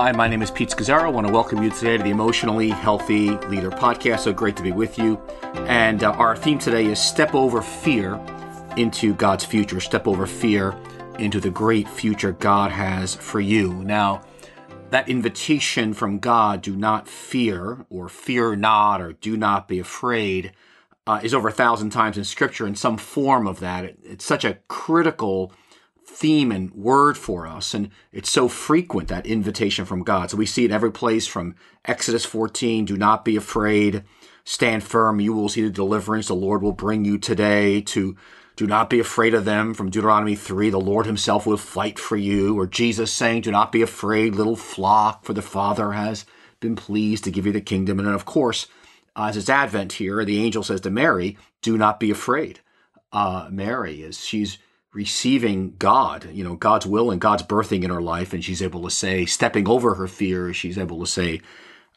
Hi, my name is Pete Scazzero. I want to welcome you today to the Emotionally Healthy Leader podcast. So great to be with you. And uh, our theme today is Step Over Fear into God's Future. Step over fear into the great future God has for you. Now, that invitation from God, do not fear, or fear not, or do not be afraid, uh, is over a thousand times in Scripture in some form of that. It, it's such a critical theme and word for us. And it's so frequent, that invitation from God. So we see it every place from Exodus 14, do not be afraid, stand firm, you will see the deliverance the Lord will bring you today, to do not be afraid of them from Deuteronomy 3, the Lord himself will fight for you, or Jesus saying, do not be afraid, little flock, for the Father has been pleased to give you the kingdom. And then, of course, as it's Advent here, the angel says to Mary, do not be afraid. Uh, Mary, as she's receiving God, you know, God's will and God's birthing in her life. And she's able to say, stepping over her fears, she's able to say,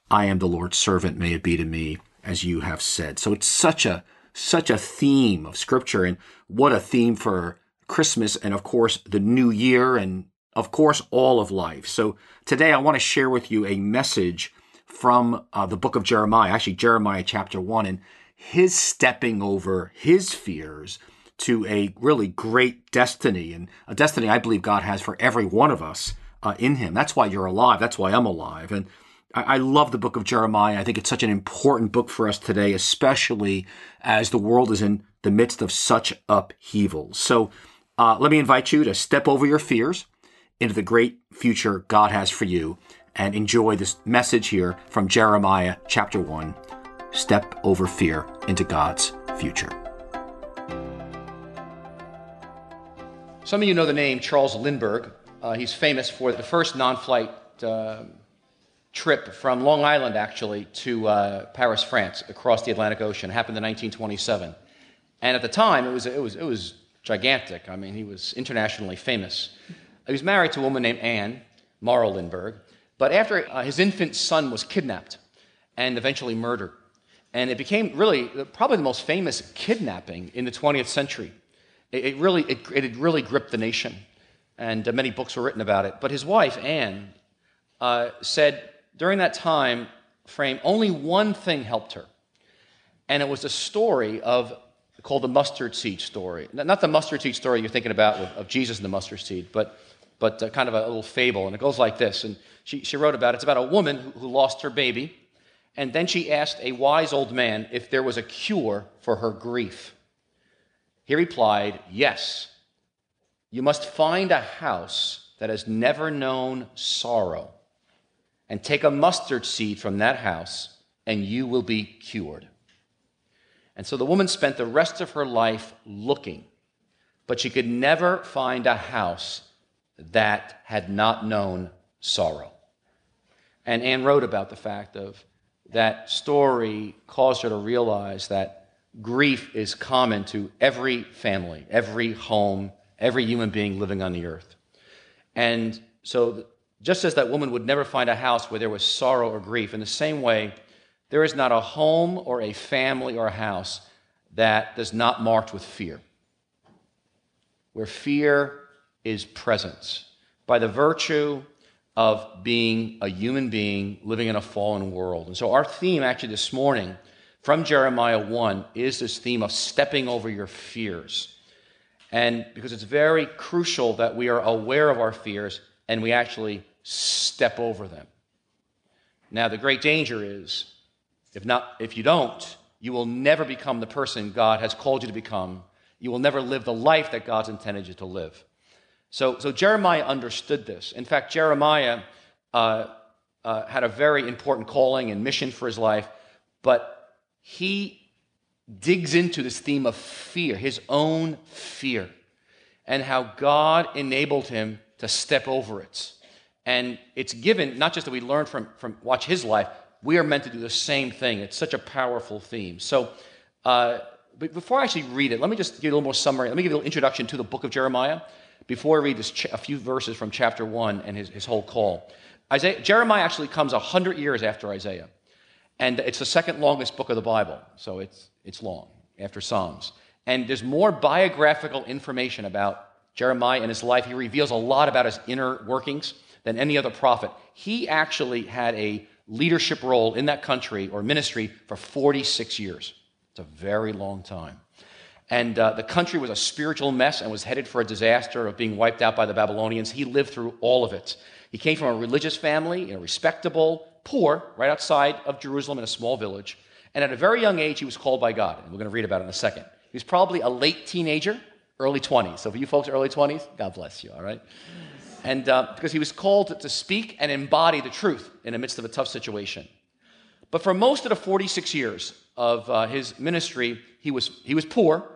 I am the Lord's servant. May it be to me as you have said. So it's such a, such a theme of scripture and what a theme for Christmas and of course the new year and of course all of life. So today I want to share with you a message from uh, the book of Jeremiah, actually Jeremiah chapter one and his stepping over his fears to a really great destiny and a destiny I believe God has for every one of us uh, in Him. That's why you're alive. That's why I'm alive. And I, I love the book of Jeremiah. I think it's such an important book for us today, especially as the world is in the midst of such upheaval. So uh, let me invite you to step over your fears into the great future God has for you and enjoy this message here from Jeremiah chapter 1 Step over fear into God's future. Some of you know the name Charles Lindbergh. Uh, he's famous for the first non flight uh, trip from Long Island, actually, to uh, Paris, France, across the Atlantic Ocean. It happened in 1927. And at the time, it was, it, was, it was gigantic. I mean, he was internationally famous. He was married to a woman named Anne Morrow Lindbergh. But after uh, his infant son was kidnapped and eventually murdered, and it became really probably the most famous kidnapping in the 20th century. It, it really, it, it, really gripped the nation, and uh, many books were written about it. But his wife, Anne, uh, said during that time frame, only one thing helped her, and it was a story of called the mustard seed story. Not the mustard seed story you're thinking about with, of Jesus and the mustard seed, but but uh, kind of a little fable, and it goes like this. And she, she wrote about it. It's about a woman who, who lost her baby, and then she asked a wise old man if there was a cure for her grief. He replied, Yes. You must find a house that has never known sorrow, and take a mustard seed from that house, and you will be cured. And so the woman spent the rest of her life looking, but she could never find a house that had not known sorrow. And Anne wrote about the fact of that story caused her to realize that grief is common to every family, every home, every human being living on the earth. And so, just as that woman would never find a house where there was sorrow or grief, in the same way, there is not a home or a family or a house that does not marked with fear. Where fear is present by the virtue of being a human being living in a fallen world. And so, our theme actually this morning from Jeremiah 1 is this theme of stepping over your fears. And because it's very crucial that we are aware of our fears and we actually step over them. Now, the great danger is if, not, if you don't, you will never become the person God has called you to become. You will never live the life that God's intended you to live. So, so Jeremiah understood this. In fact, Jeremiah uh, uh, had a very important calling and mission for his life, but he digs into this theme of fear, his own fear, and how God enabled him to step over it. And it's given, not just that we learn from, from watch his life, we are meant to do the same thing. It's such a powerful theme. So, uh, but before I actually read it, let me just give you a little more summary. Let me give you a little introduction to the book of Jeremiah before I read this ch- a few verses from chapter 1 and his, his whole call. Isaiah, Jeremiah actually comes 100 years after Isaiah. And it's the second longest book of the Bible, so it's, it's long after Psalms. And there's more biographical information about Jeremiah and his life. He reveals a lot about his inner workings than any other prophet. He actually had a leadership role in that country or ministry for 46 years. It's a very long time. And uh, the country was a spiritual mess and was headed for a disaster of being wiped out by the Babylonians. He lived through all of it. He came from a religious family a respectable, poor, right outside of Jerusalem in a small village. And at a very young age, he was called by God. And we're going to read about it in a second. He was probably a late teenager, early 20s. So for you folks, early 20s, God bless you, all right? And uh, because he was called to speak and embody the truth in the midst of a tough situation. But for most of the 46 years of uh, his ministry, he was, he was poor,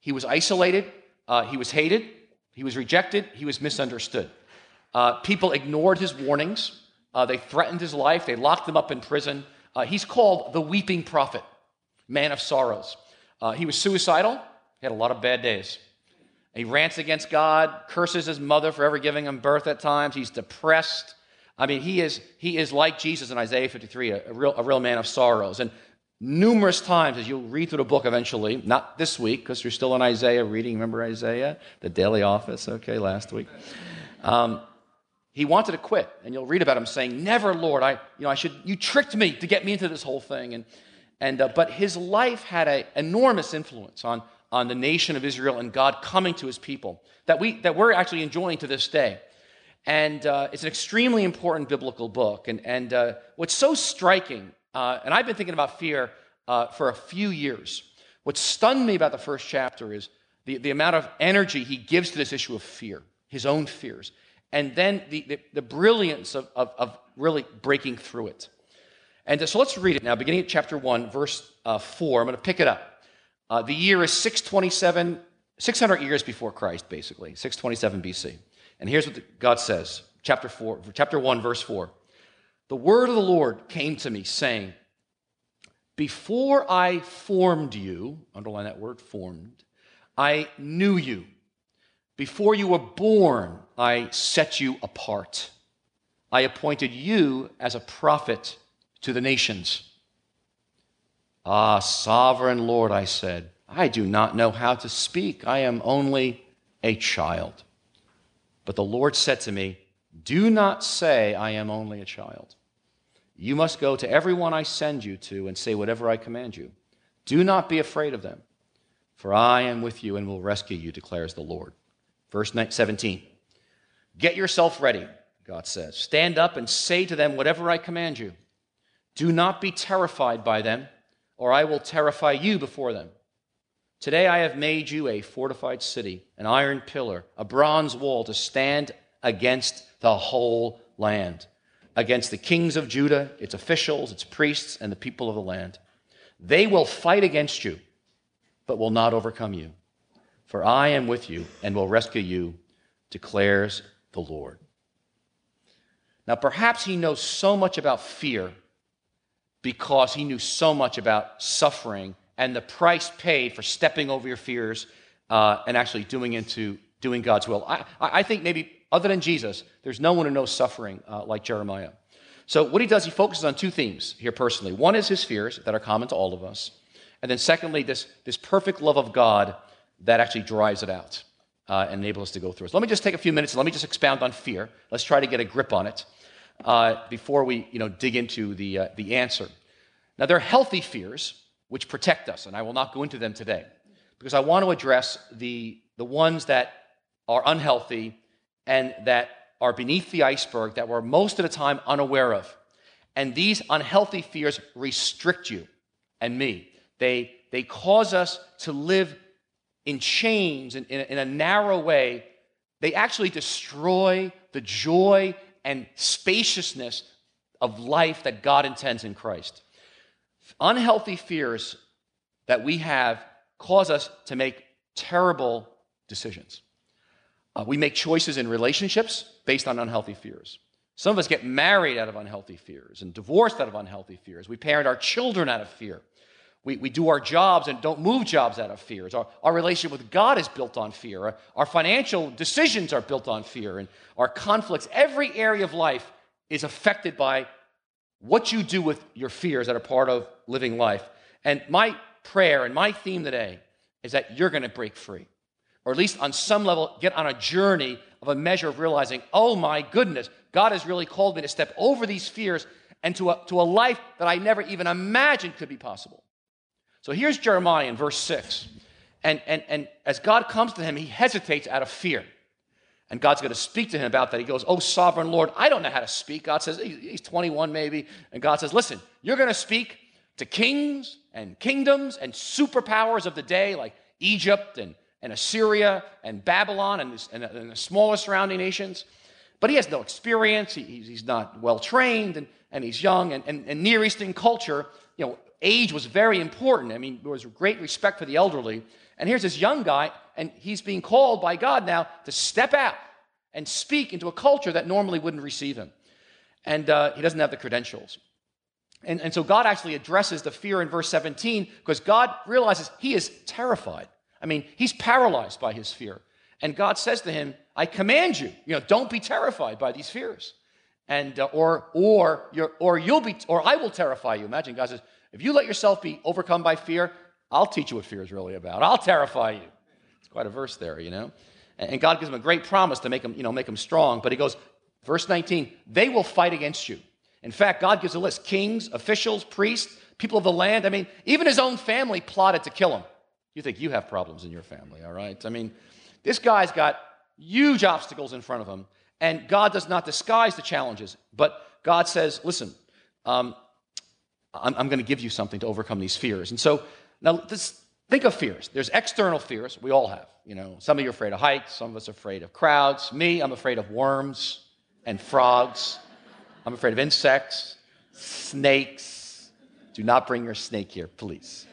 he was isolated, uh, he was hated, he was rejected, he was misunderstood. Uh, people ignored his warnings, uh, they threatened his life, they locked him up in prison. Uh, he's called the weeping prophet, man of sorrows. Uh, he was suicidal, he had a lot of bad days. He rants against God, curses his mother for ever giving him birth at times. He's depressed. I mean, he is, he is like Jesus in Isaiah 53, a, a, real, a real man of sorrows. And numerous times as you'll read through the book eventually, not this week because you're still in Isaiah reading. Remember Isaiah, the daily office? Okay, last week. Um, he wanted to quit, and you'll read about him saying, "Never, Lord, I, you know, I should. You tricked me to get me into this whole thing." And, and uh, but his life had an enormous influence on on the nation of Israel and God coming to His people that we that we're actually enjoying to this day. And uh, it's an extremely important biblical book. And and uh, what's so striking uh, and I've been thinking about fear uh, for a few years. What stunned me about the first chapter is the, the amount of energy he gives to this issue of fear, his own fears, and then the, the, the brilliance of, of, of, really breaking through it. And so let's read it now, beginning at chapter 1, verse uh, 4. I'm going to pick it up. Uh, the year is 627, 600 years before Christ, basically, 627 BC. And here's what the, God says, chapter 4, chapter 1, verse 4 the word of the Lord came to me, saying, Before I formed you, underline that word, formed, I knew you. Before you were born, I set you apart. I appointed you as a prophet to the nations. Ah, sovereign Lord, I said, I do not know how to speak. I am only a child. But the Lord said to me, Do not say, I am only a child. You must go to everyone I send you to and say whatever I command you. Do not be afraid of them, for I am with you and will rescue you, declares the Lord. Verse 17 Get yourself ready, God says. Stand up and say to them whatever I command you. Do not be terrified by them, or I will terrify you before them. Today I have made you a fortified city, an iron pillar, a bronze wall to stand against the whole land against the kings of Judah, its officials, its priests, and the people of the land. They will fight against you, but will not overcome you. For I am with you and will rescue you, declares the Lord. Now, perhaps he knows so much about fear because he knew so much about suffering and the price paid for stepping over your fears uh, and actually doing into doing God's will. I, I think maybe other than Jesus, there's no one who knows suffering uh, like Jeremiah. So, what he does, he focuses on two themes here personally. One is his fears that are common to all of us. And then, secondly, this, this perfect love of God that actually drives it out uh, and enables us to go through it. So let me just take a few minutes and let me just expound on fear. Let's try to get a grip on it uh, before we you know, dig into the, uh, the answer. Now, there are healthy fears which protect us, and I will not go into them today because I want to address the, the ones that are unhealthy and that are beneath the iceberg that we're most of the time unaware of. And these unhealthy fears restrict you and me. They, they cause us to live in chains, in, in, in a narrow way. They actually destroy the joy and spaciousness of life that God intends in Christ. Unhealthy fears that we have cause us to make terrible decisions. Uh, we make choices in relationships based on unhealthy fears. Some of us get married out of unhealthy fears and divorced out of unhealthy fears. We parent our children out of fear. We, we do our jobs and don't move jobs out of fears. Our, our relationship with God is built on fear. Our, our financial decisions are built on fear. And our conflicts, every area of life is affected by what you do with your fears that are part of living life. And my prayer and my theme today is that you're going to break free or at least on some level, get on a journey of a measure of realizing, oh my goodness, God has really called me to step over these fears and to a, to a life that I never even imagined could be possible. So here's Jeremiah in verse 6. And, and, and as God comes to him, he hesitates out of fear. And God's going to speak to him about that. He goes, Oh, sovereign Lord, I don't know how to speak. God says, He's 21 maybe. And God says, Listen, you're going to speak to kings and kingdoms and superpowers of the day like Egypt and, and Assyria and Babylon and, and, and the smaller surrounding nations. But he has no experience. He, he's not well trained and, and he's young. And, and, and Near Eastern culture, you know, age was very important. I mean, there was great respect for the elderly. And here's this young guy, and he's being called by God now to step out and speak into a culture that normally wouldn't receive him. And uh, he doesn't have the credentials. And, and so God actually addresses the fear in verse 17 because God realizes he is terrified. I mean, he's paralyzed by his fear. And God says to him, I command you, you know, don't be terrified by these fears. And, uh, or, or, or you'll be, or I will terrify you. Imagine God says, if you let yourself be overcome by fear, I'll teach you what fear is really about. I'll terrify you. It's quite a verse there, you know. And God gives him a great promise to make him, you know, make him strong. But he goes, verse 19, they will fight against you. In fact, God gives a list kings, officials, priests, people of the land. I mean, even his own family plotted to kill him. You think you have problems in your family, all right? I mean, this guy's got huge obstacles in front of him, and God does not disguise the challenges. But God says, listen, um, I'm, I'm going to give you something to overcome these fears. And so now, this, think of fears. There's external fears. We all have. You know, some of you are afraid of heights. Some of us are afraid of crowds. Me, I'm afraid of worms and frogs. I'm afraid of insects, snakes. Do not bring your snake here, please.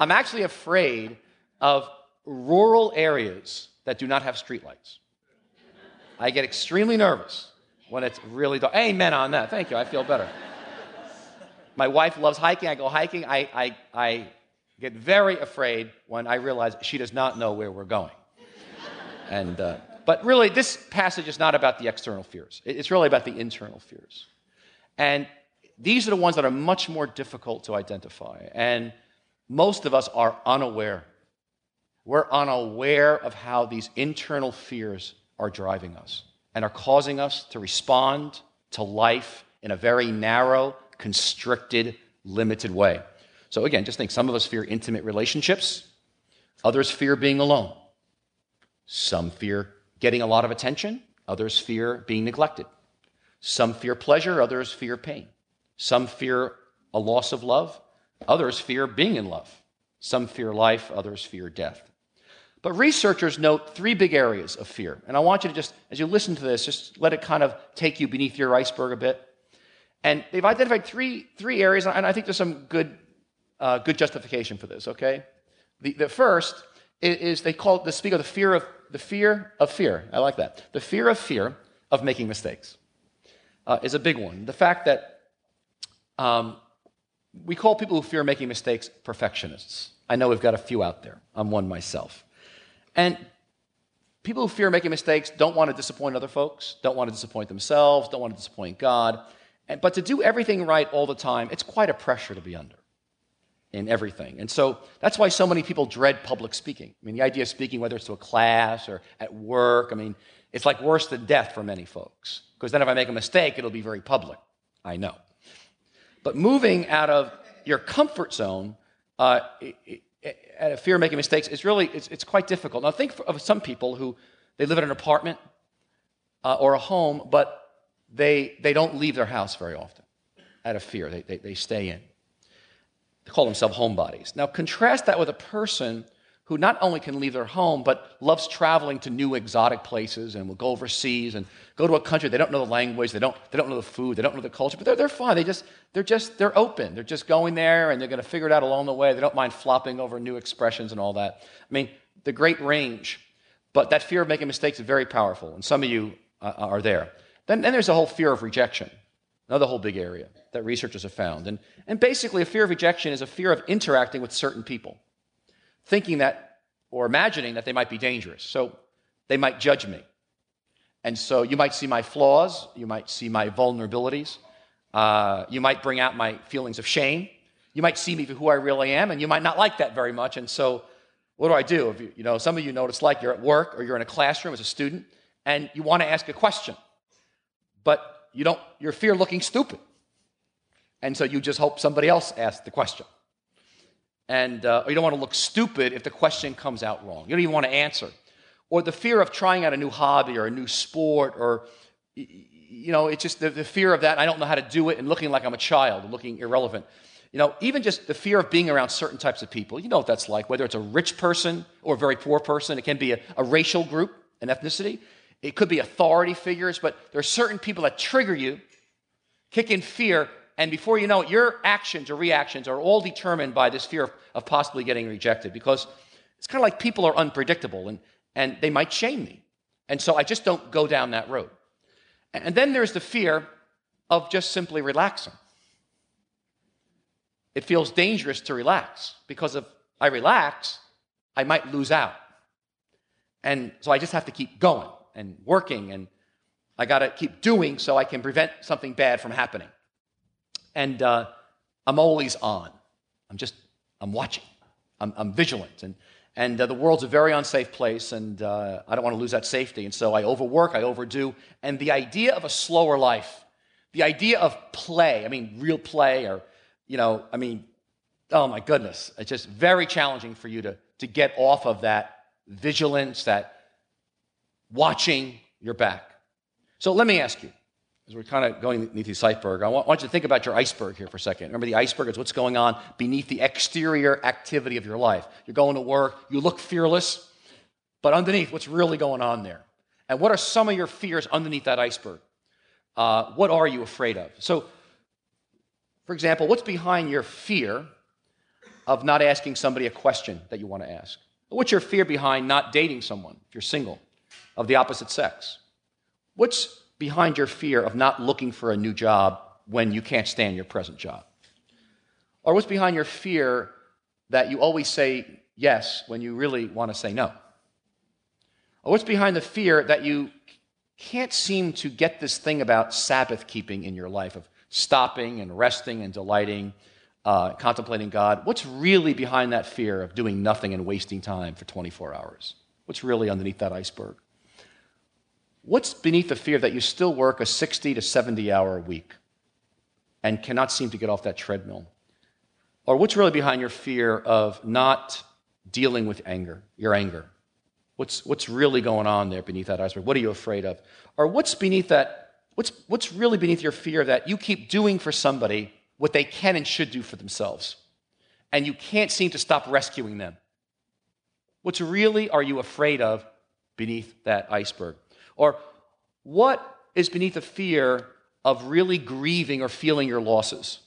I'm actually afraid of rural areas that do not have streetlights. I get extremely nervous when it's really dark. Amen on that. Thank you. I feel better. My wife loves hiking. I go hiking. I, I, I get very afraid when I realize she does not know where we're going. and, uh, but really, this passage is not about the external fears, it's really about the internal fears. And these are the ones that are much more difficult to identify. And most of us are unaware. We're unaware of how these internal fears are driving us and are causing us to respond to life in a very narrow, constricted, limited way. So, again, just think some of us fear intimate relationships, others fear being alone. Some fear getting a lot of attention, others fear being neglected. Some fear pleasure, others fear pain. Some fear a loss of love, others fear being in love. Some fear life, others fear death. But researchers note three big areas of fear. And I want you to just, as you listen to this, just let it kind of take you beneath your iceberg a bit. And they've identified three, three areas, and I think there's some good uh, good justification for this, okay? The, the first is, is, they call it, the speak of the fear of the fear of fear. I like that. The fear of fear of making mistakes uh, is a big one. The fact that um, we call people who fear making mistakes perfectionists. I know we've got a few out there. I'm one myself. And people who fear making mistakes don't want to disappoint other folks, don't want to disappoint themselves, don't want to disappoint God. But to do everything right all the time, it's quite a pressure to be under in everything. And so that's why so many people dread public speaking. I mean, the idea of speaking, whether it's to a class or at work, I mean, it's like worse than death for many folks. Because then if I make a mistake, it'll be very public. I know. But moving out of your comfort zone uh, at a fear of making mistakes is really, it's, it's quite difficult. Now think of some people who, they live in an apartment uh, or a home, but they, they don't leave their house very often out of fear. They, they, they stay in. They call themselves homebodies. Now, contrast that with a person who not only can leave their home, but loves traveling to new exotic places and will go overseas and go to a country they don't know the language, they don't, they don't know the food, they don't know the culture, but they're, they're fine. They just, they're just, they're open. They're just going there and they're going to figure it out along the way. They don't mind flopping over new expressions and all that. I mean, the great range. But that fear of making mistakes is very powerful, and some of you uh, are there. Then, then there's the whole fear of rejection. Another whole big area that researchers have found. And, and basically, a fear of rejection is a fear of interacting with certain people, thinking that or imagining that they might be dangerous. So they might judge me. And so you might see my flaws, you might see my vulnerabilities, uh, you might bring out my feelings of shame, you might see me for who I really am, and you might not like that very much. And so, what do I do? If you, you know, some of you know what it's like. You're at work or you're in a classroom as a student, and you want to ask a question but you don't, you fear looking stupid. And so you just hope somebody else asks the question. And uh, you don't want to look stupid if the question comes out wrong. You don't even want to answer. Or the fear of trying out a new hobby or a new sport, or, you know, it's just the, the fear of that. I don't know how to do it and looking like I'm a child, looking irrelevant. You know, even just the fear of being around certain types of people. You know what that's like, whether it's a rich person or a very poor person. It can be a, a racial group, an ethnicity. It could be authority figures, but there are certain people that trigger you, kick in fear, and before you know it, your actions or reactions are all determined by this fear of, of possibly getting rejected because it's kind of like people are unpredictable and, and they might shame me. And so I just don't go down that road. And then there's the fear of just simply relaxing. It feels dangerous to relax because if I relax, I might lose out. And so I just have to keep going and working and I got to keep doing so I can prevent something bad from happening. And uh, I'm always on. I'm just, I'm watching. I'm, I'm vigilant. And, and uh, the world's a very unsafe place, and uh, I don't want to lose that safety. And so I overwork, I overdo. And the idea of a slower life, the idea of play, I mean, real play, or, you know, I mean, oh my goodness, it's just very challenging for you to, to get off of that vigilance, that watching your back. So let me ask you as we're kind of going beneath this iceberg, I want, you to think about your iceberg here for a second. Remember, the iceberg is what's going on beneath the exterior activity of your life. You're going to work, you look fearless, but underneath, what's really going on there? And what are some of your fears underneath that iceberg? Uh, what are you afraid of? So, for example, what's behind your fear of not asking somebody a question that you want to ask? What's your fear behind not dating someone, if you're single, of the opposite sex? What's behind your fear of not looking for a new job when you can't stand your present job? Or what's behind your fear that you always say yes when you really want to say no? Or what's behind the fear that you can't seem to get this thing about Sabbath keeping in your life, of stopping and resting and delighting, uh, contemplating God? What's really behind that fear of doing nothing and wasting time for 24 hours? What's really underneath that iceberg? What's beneath the fear that you still work a 60 to 70 hour a week and cannot seem to get off that treadmill? Or what's really behind your fear of not dealing with anger, your anger? What's, what's really going on there beneath that iceberg? What are you afraid of? Or what's beneath that? What's, what's really beneath your fear that you keep doing for somebody what they can and should do for themselves? And you can't seem to stop rescuing them. What's really are you afraid of beneath that iceberg? Or what is beneath the fear of really grieving or feeling your losses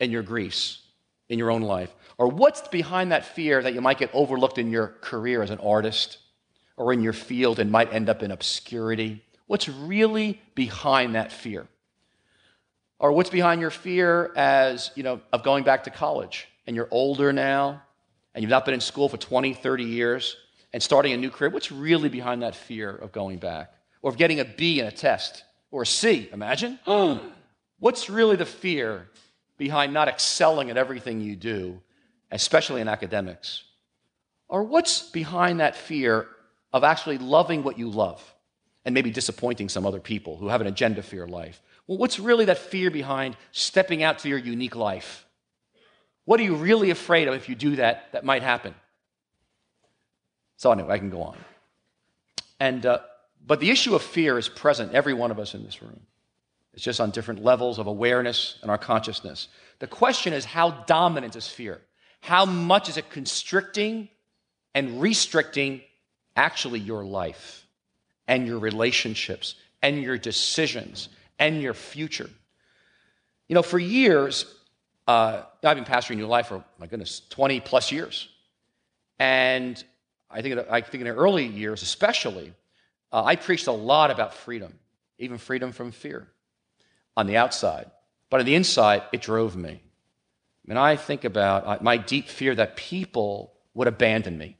and your griefs in your own life? Or what's behind that fear that you might get overlooked in your career as an artist or in your field and might end up in obscurity? What's really behind that fear? Or what's behind your fear as, you know, of going back to college and you're older now and you've not been in school for 20, 30 years and starting a new career, what's really behind that fear of going back? Or of getting a B in a test? Or a C, imagine? what's really the fear behind not excelling at everything you do, especially in academics? Or what's behind that fear of actually loving what you love and maybe disappointing some other people who have an agenda for your life? Well, what's really that fear behind stepping out to your unique life? What are you really afraid of if you do that that might happen? So, anyway, I can go on. And, uh, but the issue of fear is present, every one of us in this room. It's just on different levels of awareness and our consciousness. The question is how dominant is fear? How much is it constricting and restricting actually your life and your relationships and your decisions and your future? You know, for years, uh, I've been pastoring New Life for, my goodness, 20 plus years. And I think, I think in the early years, especially, uh, I preached a lot about freedom, even freedom from fear on the outside. But on the inside, it drove me. And I think about uh, my deep fear that people would abandon me,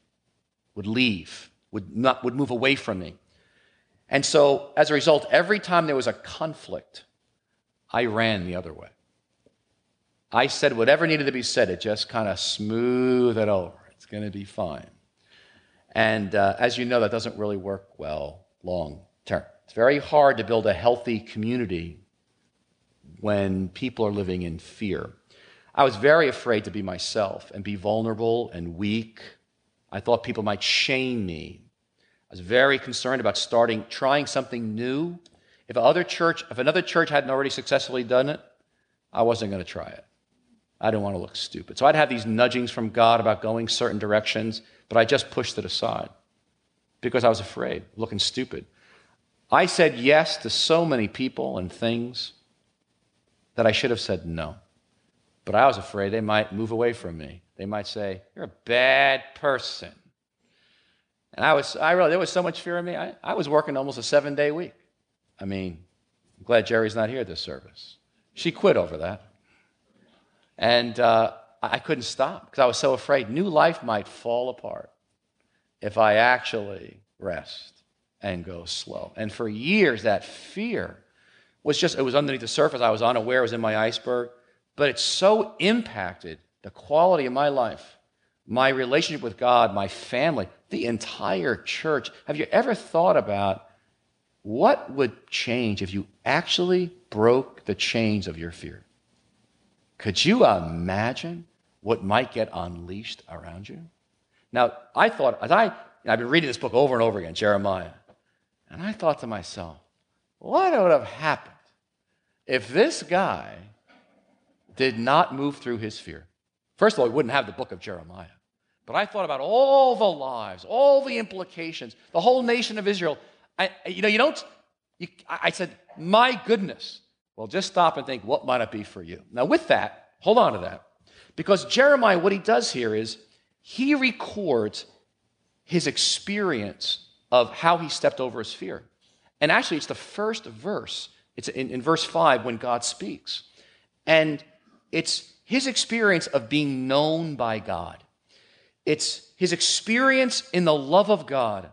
would leave, would, not, would move away from me. And so, as a result, every time there was a conflict, I ran the other way. I said whatever needed to be said, it just kind of smooth it over. It's going to be fine. And uh, as you know, that doesn't really work well long term. It's very hard to build a healthy community when people are living in fear. I was very afraid to be myself and be vulnerable and weak. I thought people might shame me. I was very concerned about starting, trying something new. If other church, if another church hadn't already successfully done it, I wasn't going to try it. I didn't want to look stupid. So I'd have these nudgings from God about going certain directions, but I just pushed it aside because I was afraid, looking stupid. I said yes to so many people and things that I should have said no. But I was afraid they might move away from me. They might say, You're a bad person. And I was, I really, there was so much fear in me. I, I was working almost a seven day week. I mean, I'm glad Geri's not here at this service. She quit over that. And uh, I couldn't stop because I was so afraid. New life might fall apart if I actually rest and go slow. And for years, that fear was just, it was underneath the surface. I was unaware, it was in my iceberg. But it so impacted the quality of my life, my relationship with God, my family, the entire church. Have you ever thought about what would change if you actually broke the chains of your fear? Could you imagine what might get unleashed around you? Now, I thought, as I, I've been reading this book over and over again, Jeremiah, and I thought to myself, what would have happened if this guy did not move through his fear? First of all, he wouldn't have the book of Jeremiah. But I thought about all the lives, all the implications, the whole nation of Israel. I, you know, you don't, you, I said, my goodness, well, just stop and think, what might it be for you? Now, with that, hold on to that. Because Jeremiah, what he does here is he records his experience of how he stepped over his fear. And actually, it's the first verse. It's in, in verse 5 when God speaks. And it's his experience of being known by God. It's his experience in the love of God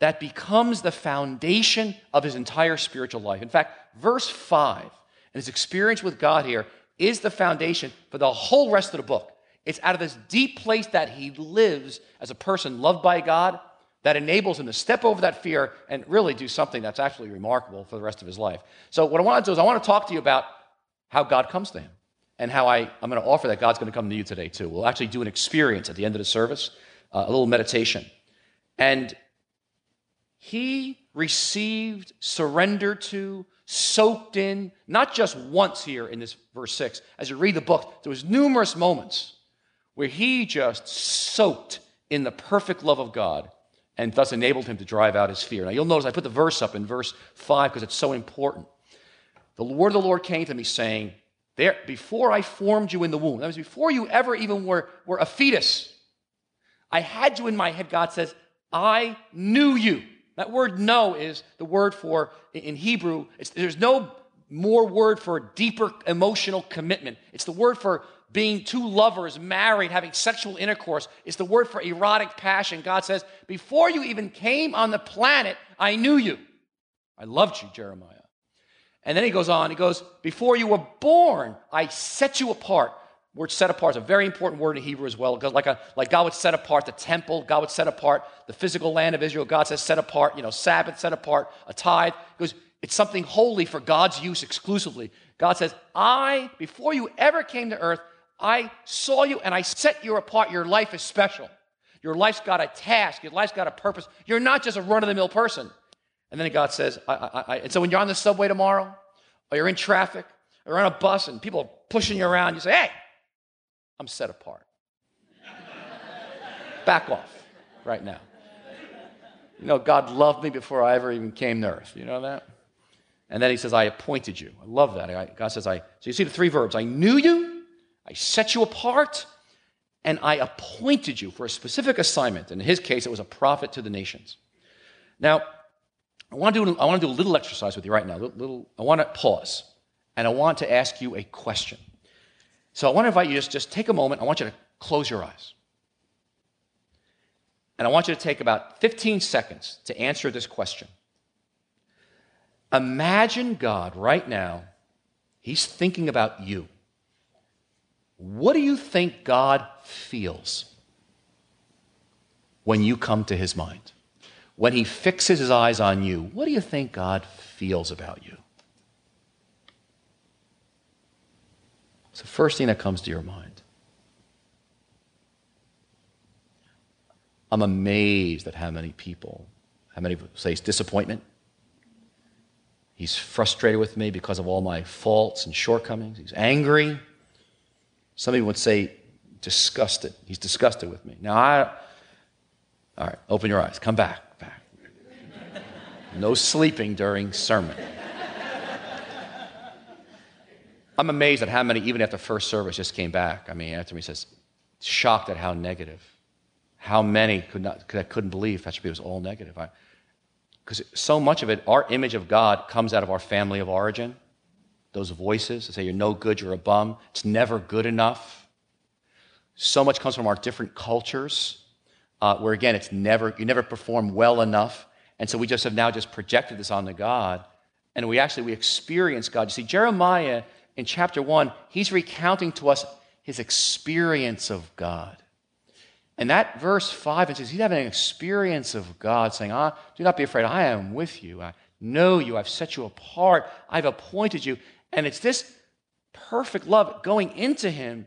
that becomes the foundation of his entire spiritual life. In fact, verse 5 and his experience with God here is the foundation for the whole rest of the book. It's out of this deep place that he lives as a person loved by God that enables him to step over that fear and really do something that's actually remarkable for the rest of his life. So, what I want to do is, I want to talk to you about how God comes to him and how I, I'm going to offer that God's going to come to you today, too. We'll actually do an experience at the end of the service, uh, a little meditation. And he received, surrendered to, soaked in, not just once here in this verse 6. As you read the book, there was numerous moments where he just soaked in the perfect love of God and thus enabled him to drive out his fear. Now you'll notice I put the verse up in verse 5 because it's so important. The word of the Lord came to me saying, there, before I formed you in the womb, that was before you ever even were, were a fetus, I had you in my head. God says, I knew you. That word know is the word for, in Hebrew, there's no more word for deeper emotional commitment. It's the word for being two lovers, married, having sexual intercourse. It's the word for erotic passion. God says, Before you even came on the planet, I knew you. I loved you, Jeremiah. And then he goes on, he goes, Before you were born, I set you apart. Word set apart is a very important word in Hebrew as well. Like, a, like God would set apart the temple, God would set apart the physical land of Israel. God says set apart, you know, Sabbath set apart, a tithe. It goes, it's something holy for God's use exclusively. God says, I, before you ever came to earth, I saw you and I set you apart. Your life is special. Your life's got a task. Your life's got a purpose. You're not just a run of the mill person. And then God says, I, I, I, and so when you're on the subway tomorrow, or you're in traffic, or on a bus and people are pushing you around, you say, hey, I'm set apart. Back off right now. You know, God loved me before I ever even came to earth. You know that? And then he says, I appointed you. I love that. God says, I. So you see the three verbs I knew you, I set you apart, and I appointed you for a specific assignment. And in his case, it was a prophet to the nations. Now, I want to do, I want to do a little exercise with you right now. Little, little, I want to pause, and I want to ask you a question. So I want to invite you just, just take a moment. I want you to close your eyes. And I want you to take about 15 seconds to answer this question. Imagine God right now, He's thinking about you. What do you think God feels when you come to His mind? when he fixes his eyes on you, what do you think God feels about you? It's the first thing that comes to your mind. I'm amazed at how many people, how many say it's disappointment. He's frustrated with me because of all my faults and shortcomings. He's angry. Some people would say disgusted. He's disgusted with me. Now, I, all right, open your eyes. Come back, back. No sleeping during sermon. I'm amazed at how many, even after first service, just came back. I mean, after me says, shocked at how negative. How many could not, could, I couldn't believe that Pastor P was all negative. Because so much of it, our image of God comes out of our family of origin. Those voices that say you're no good, you're a bum, it's never good enough. So much comes from our different cultures, uh, where again, it's never, you never perform well enough. And so we just have now just projected this onto God. And we actually, we experience God. You see, Jeremiah in chapter one, he's recounting to us his experience of God. And that verse 5, it says he's having an experience of God, saying, ah, Do not be afraid. I am with you. I know you. I've set you apart. I've appointed you. And it's this perfect love going into him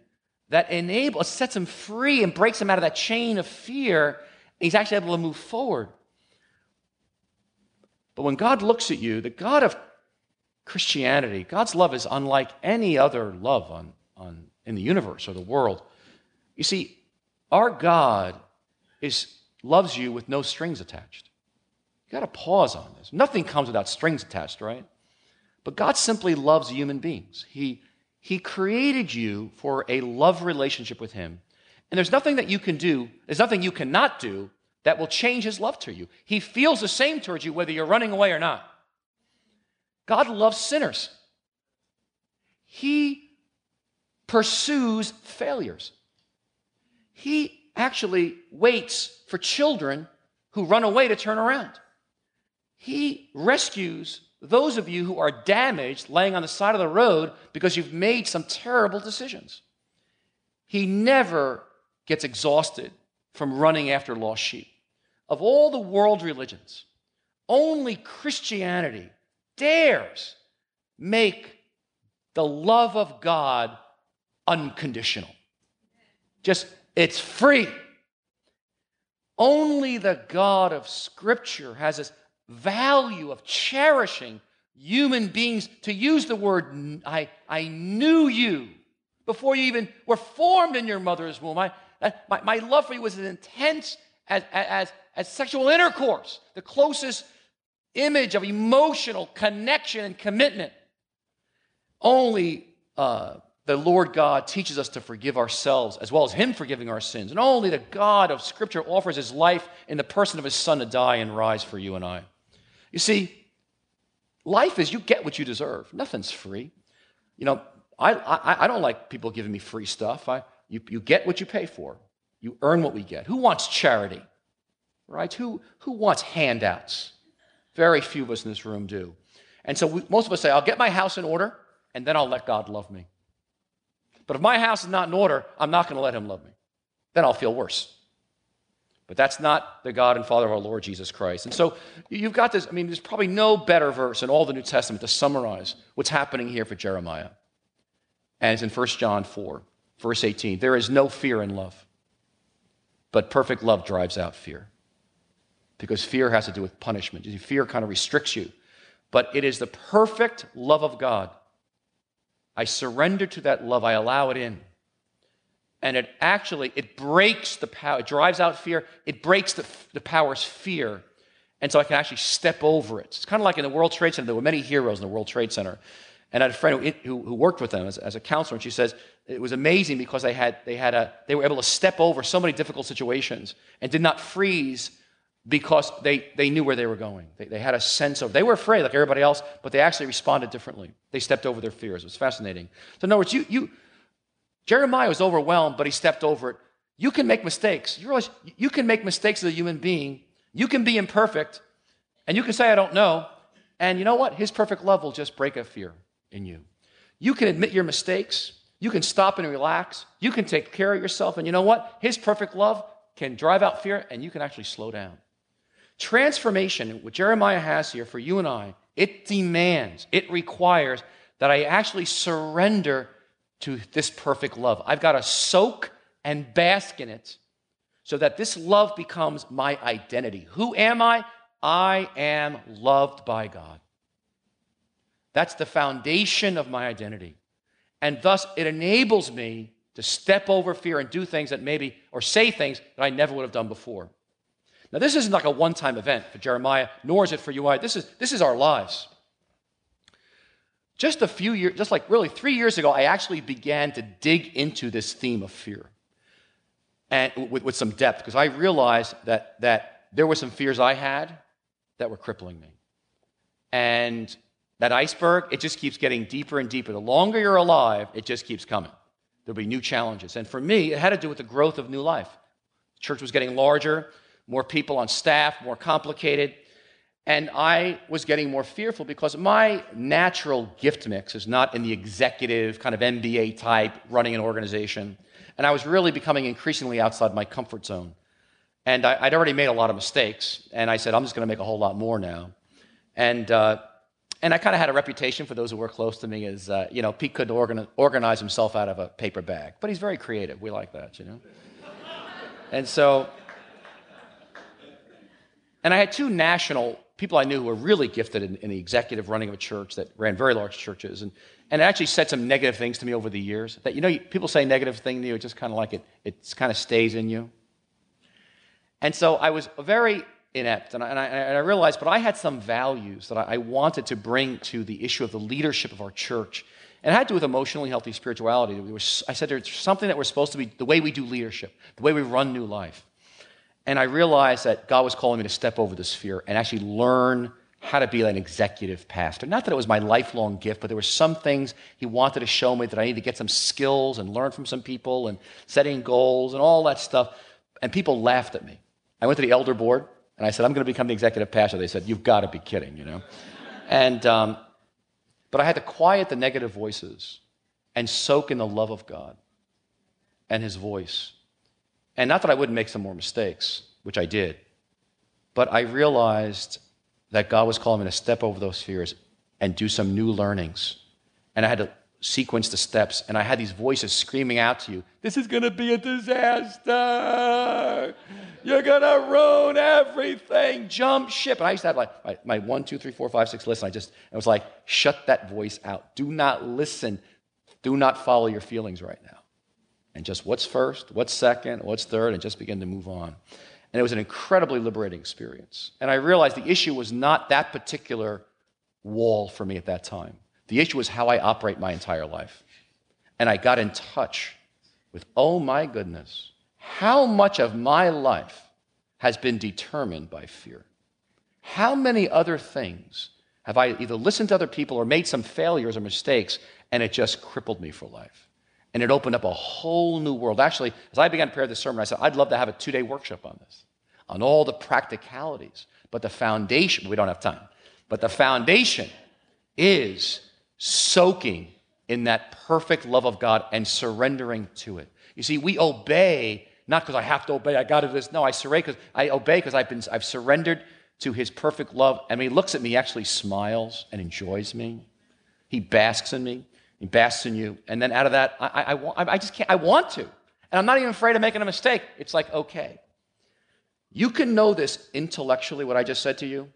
that enables, sets him free and breaks him out of that chain of fear. And he's actually able to move forward. But when God looks at you, the God of Christianity, God's love is unlike any other love on, on, in the universe or the world. You see, our God is, loves you with no strings attached. You got to pause on this. Nothing comes without strings attached, right? But God simply loves human beings. He, he created you for a love relationship with Him. And there's nothing that you can do, there's nothing you cannot do that will change His love to you. He feels the same towards you whether you're running away or not. God loves sinners. He pursues failures. He actually waits for children who run away to turn around. He rescues those of you who are damaged laying on the side of the road because you've made some terrible decisions. He never gets exhausted from running after lost sheep. Of all the world religions, only Christianity dares make the love of God unconditional. Just it's free. Only the God of Scripture has this value of cherishing human beings. To use the word, I, I knew you before you even were formed in your mother's womb. I, my, my love for you was as intense as, as, as sexual intercourse, the closest image of emotional connection and commitment. Only uh, the Lord God teaches us to forgive ourselves as well as Him forgiving our sins. And only the God of Scripture offers His life in the person of His Son to die and rise for you and I. You see, life is you get what you deserve. Nothing's free. You know, I, I, I don't like people giving me free stuff. I, you, you get what you pay for, you earn what we get. Who wants charity? Right? Who, who wants handouts? Very few of us in this room do. And so we, most of us say, I'll get my house in order and then I'll let God love me. But if my house is not in order, I'm not going to let him love me. Then I'll feel worse. But that's not the God and Father of our Lord Jesus Christ. And so you've got this. I mean, there's probably no better verse in all the New Testament to summarize what's happening here for Jeremiah. And it's in 1 John 4, verse 18. There is no fear in love, but perfect love drives out fear. Because fear has to do with punishment. Fear kind of restricts you. But it is the perfect love of God I surrender to that love. I allow it in. And it actually, it breaks the power, it drives out fear, it breaks the, the power's fear. And so I can actually step over it. It's kind of like in the World Trade Center. There were many heroes in the World Trade Center. And I had a friend who, who, who worked with them as, as, a counselor, and she says it was amazing because they, had, they, had a, they were able to step over so many difficult situations and did not freeze because they, they knew where they were going. They, they had a sense of, they were afraid like everybody else, but they actually responded differently. They stepped over their fears. It was fascinating. So, in other words, you, you, Jeremiah was overwhelmed, but he stepped over it. You can make mistakes. You realize you can make mistakes as a human being. You can be imperfect, and you can say, I don't know. And you know what? His perfect love will just break a fear in you. You can admit your mistakes. You can stop and relax. You can take care of yourself. And you know what? His perfect love can drive out fear, and you can actually slow down. Transformation, what Jeremiah has here for you and I, it demands, it requires that I actually surrender to this perfect love. I've got to soak and bask in it so that this love becomes my identity. Who am I? I am loved by God. That's the foundation of my identity. And thus, it enables me to step over fear and do things that maybe, or say things that I never would have done before. Now, this isn't like a one time event for Jeremiah, nor is it for you. This is, this is our lives. Just a few years, just like really three years ago, I actually began to dig into this theme of fear and with, with some depth because I realized that, that there were some fears I had that were crippling me. And that iceberg, it just keeps getting deeper and deeper. The longer you're alive, it just keeps coming. There'll be new challenges. And for me, it had to do with the growth of new life. The church was getting larger, more people on staff, more complicated. And I was getting more fearful because my natural gift mix is not in the executive kind of MBA type running an organization. And I was really becoming increasingly outside my comfort zone. And I, would already made a lot of mistakes. And I said, I'm just going to make a whole lot more now. And uh, and I kind of had a reputation for those who were close to me as, uh, you know, Pete could organi- organize himself out of a paper bag. But he's very creative. We like that, you know? and so, and I had two national people I knew who were really gifted in, in, the executive running of a church that ran very large churches. And, and it actually said some negative things to me over the years. That, you know, people say negative things to you, it just kind of like it, it kind of stays in you. And so I was very inept. And I, and I, and I realized, but I had some values that I, wanted to bring to the issue of the leadership of our church. And it had to do with emotionally healthy spirituality. I said there's something that we're supposed to be, the way we do leadership, the way we run new life. And I realized that God was calling me to step over this fear and actually learn how to be an executive pastor. Not that it was my lifelong gift, but there were some things he wanted to show me that I needed to get some skills and learn from some people and setting goals and all that stuff. And people laughed at me. I went to the elder board and I said, I'm going to become the executive pastor. They said, You've got to be kidding, you know? and, um, but I had to quiet the negative voices and soak in the love of God and his voice. And not that I wouldn't make some more mistakes, which I did, but I realized that God was calling me to step over those fears and do some new learnings. And I had to sequence the steps, and I had these voices screaming out to you, This is going to be a disaster. You're going to ruin everything. Jump ship. And I used to have like my, my one, two, three, four, five, six list. And I just, it was like, shut that voice out. Do not listen. Do not follow your feelings right now. And just what's first, what's second, what's third, and just begin to move on. And it was an incredibly liberating experience. And I realized the issue was not that particular wall for me at that time. The issue was how I operate my entire life. And I got in touch with, oh my goodness, how much of my life has been determined by fear? How many other things have I either listened to other people or made some failures or mistakes and it just crippled me for life? And it opened up a whole new world. Actually, as I began to prepare this sermon, I said, I'd love to have a two day workshop on this, on all the practicalities. But the foundation, we don't have time, but the foundation is soaking in that perfect love of God and surrendering to it. You see, we obey not because I have to obey, I got to do this. No, I surrender because I obey because I've been I've surrendered to his perfect love. And he looks at me, actually smiles and enjoys me. He basks in me. He in you. And then out of that, I, I, I, I just can't, I want to. And I'm not even afraid of making a mistake. It's like, okay. You can know this intellectually, what I just said to you,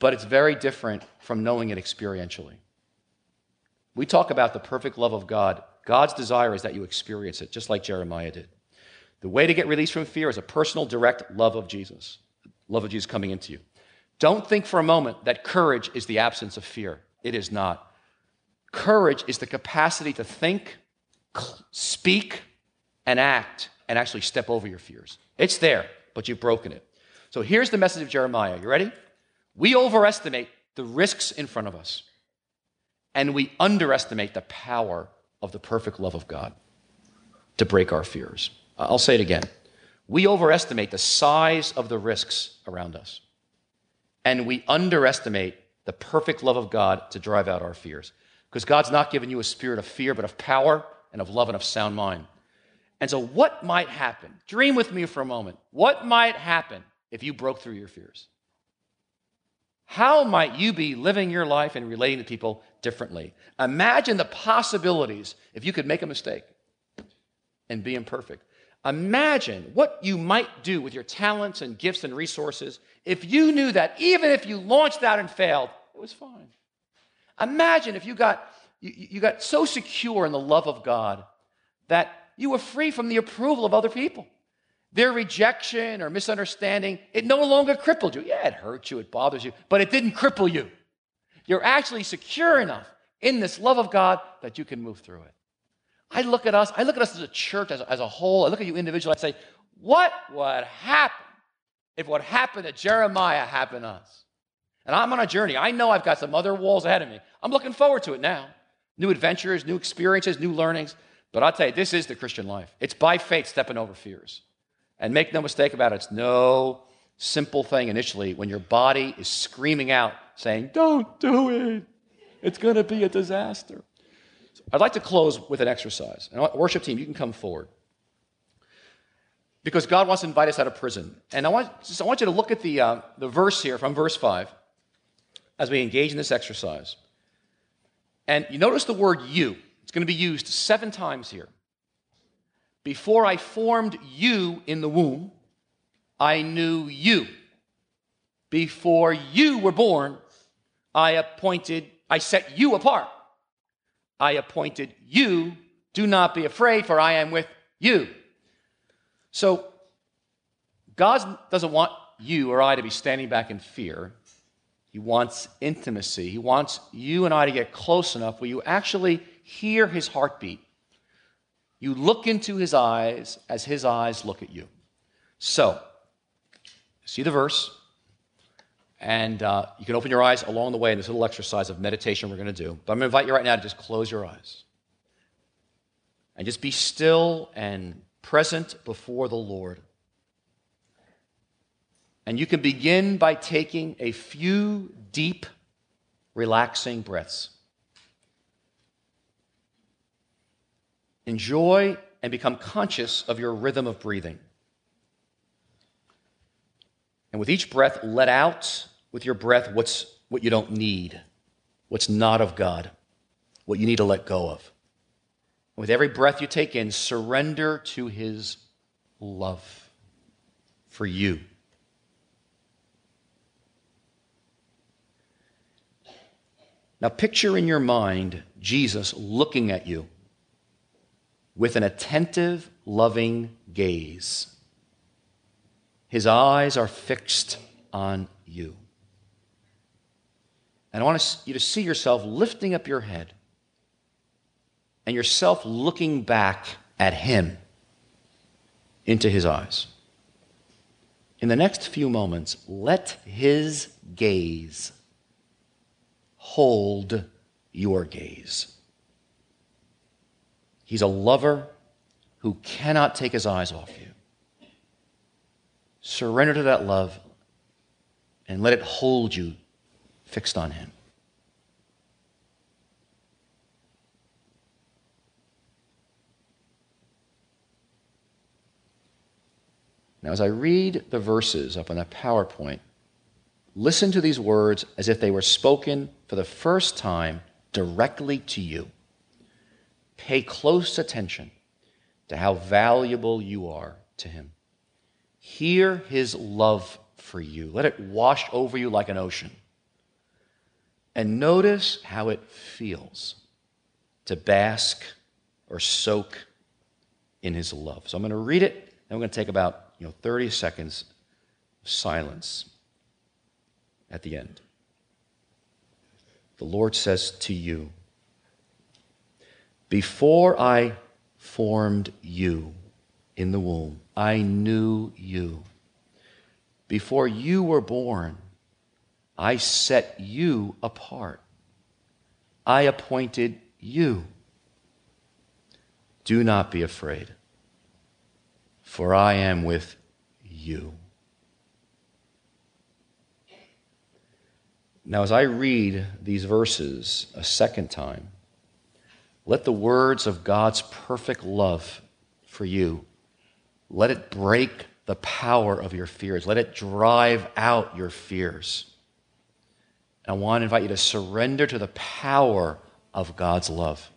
but it's very different from knowing it experientially. We talk about the perfect love of God. God's desire is that you experience it, just like Jeremiah did. The way to get released from fear is a personal, direct love of Jesus, love of Jesus coming into you. Don't think for a moment that courage is the absence of fear. It is not. Courage is the capacity to think, speak, and act, and actually step over your fears. It's there, but you've broken it. So here's the message of Jeremiah. You ready? We overestimate the risks in front of us, and we underestimate the power of the perfect love of God to break our fears. I'll say it again. We overestimate the size of the risks around us, and we underestimate the perfect love of God to drive out our fears. Because God's not given you a spirit of fear, but of power and of love and of sound mind. And so, what might happen? Dream with me for a moment. What might happen if you broke through your fears? How might you be living your life and relating to people differently? Imagine the possibilities if you could make a mistake and be imperfect. Imagine what you might do with your talents and gifts and resources if you knew that even if you launched out and failed, it was fine. Imagine if you got, you, you got so secure in the love of God that you were free from the approval of other people. Their rejection or misunderstanding, it no longer crippled you. Yeah, it hurt you, it bothers you, but it didn't cripple you. You're actually secure enough in this love of God that you can move through it. I look at us, I look at us as a church, as a, as a whole, I look at you individually, I say, what would happen if what happened to Jeremiah happened to us? And I'm on a journey. I know I've got some other walls ahead of me. I'm looking forward to it now. New adventures, new experiences, new learnings. But I'll tell you, this is the Christian life. It's by faith stepping over fears. And make no mistake about it, it's no simple thing initially when your body is screaming out, saying, Don't do it. It's going to be a disaster. So I'd like to close with an exercise. And worship team, you can come forward. Because God wants to invite us out of prison. And I want, just, I want you to look at the, uh, the verse here from verse 5 as we engage in this exercise. And you notice the word you. It's going to be used seven times here. Before I formed you in the womb, I knew you. Before you were born, I appointed, I set you apart. I appointed you. Do not be afraid, for I am with you. So, God doesn't want you or I to be standing back in fear. He wants intimacy. He wants you and I to get close enough where you actually hear his heartbeat you look into his eyes as his eyes look at you. So, see the verse, and uh, you can open your eyes along the way in this little exercise of meditation we're going to do. But I'm going to invite you right now to just close your eyes and just be still and present before the Lord. And you can begin by taking a few deep, relaxing breaths. Enjoy and become conscious of your rhythm of breathing. And with each breath, let out with your breath what's what you don't need, what's not of God, what you need to let go of. And with every breath you take in, surrender to his love for you. Now, picture in your mind Jesus looking at you with an attentive, loving gaze. His eyes are fixed on you. And I want you to see yourself lifting up your head and yourself looking back at Him into His eyes. In the next few moments, let His gaze hold your gaze. He's a lover who cannot take his eyes off you. Surrender to that love and let it hold you fixed on him. Now, as I read the verses up on that PowerPoint, listen to these words as if they were spoken for the first time directly to you. Pay close attention to how valuable you are to Him. Hear His love for you. Let it wash over you like an ocean. And notice how it feels to bask or soak in His love. So I'm going to read it, and we're going to take about you know, 30 seconds of silence at the end. The Lord says to you, before I formed you in the womb, I knew you. Before you were born, I set you apart. I appointed you. Do not be afraid, for I am with you. Now, as I read these verses a second time, let the words of God's perfect love for you, let it break the power of your fears. Let it drive out your fears. I want to invite you to surrender to the power of God's love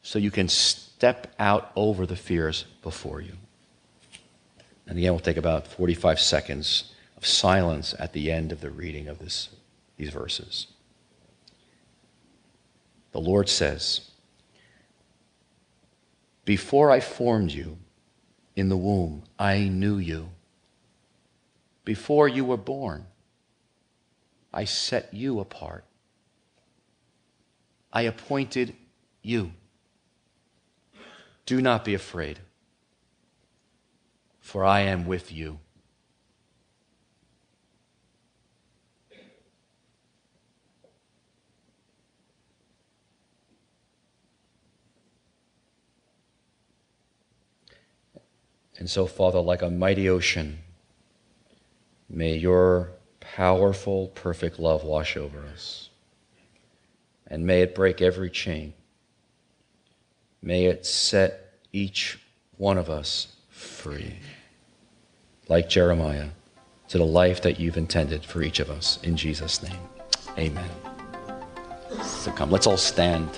so you can step out over the fears before you. And again, we'll take about 45 seconds of silence at the end of the reading of this, these verses. The Lord says, Before I formed you in the womb, I knew you. Before you were born, I set you apart. I appointed you. Do not be afraid, for I am with you. And so, Father, like a mighty ocean, may your powerful, perfect love wash over us. And may it break every chain. May it set each one of us free, like Jeremiah, to the life that you've intended for each of us. In Jesus' name, amen. So come, let's all stand.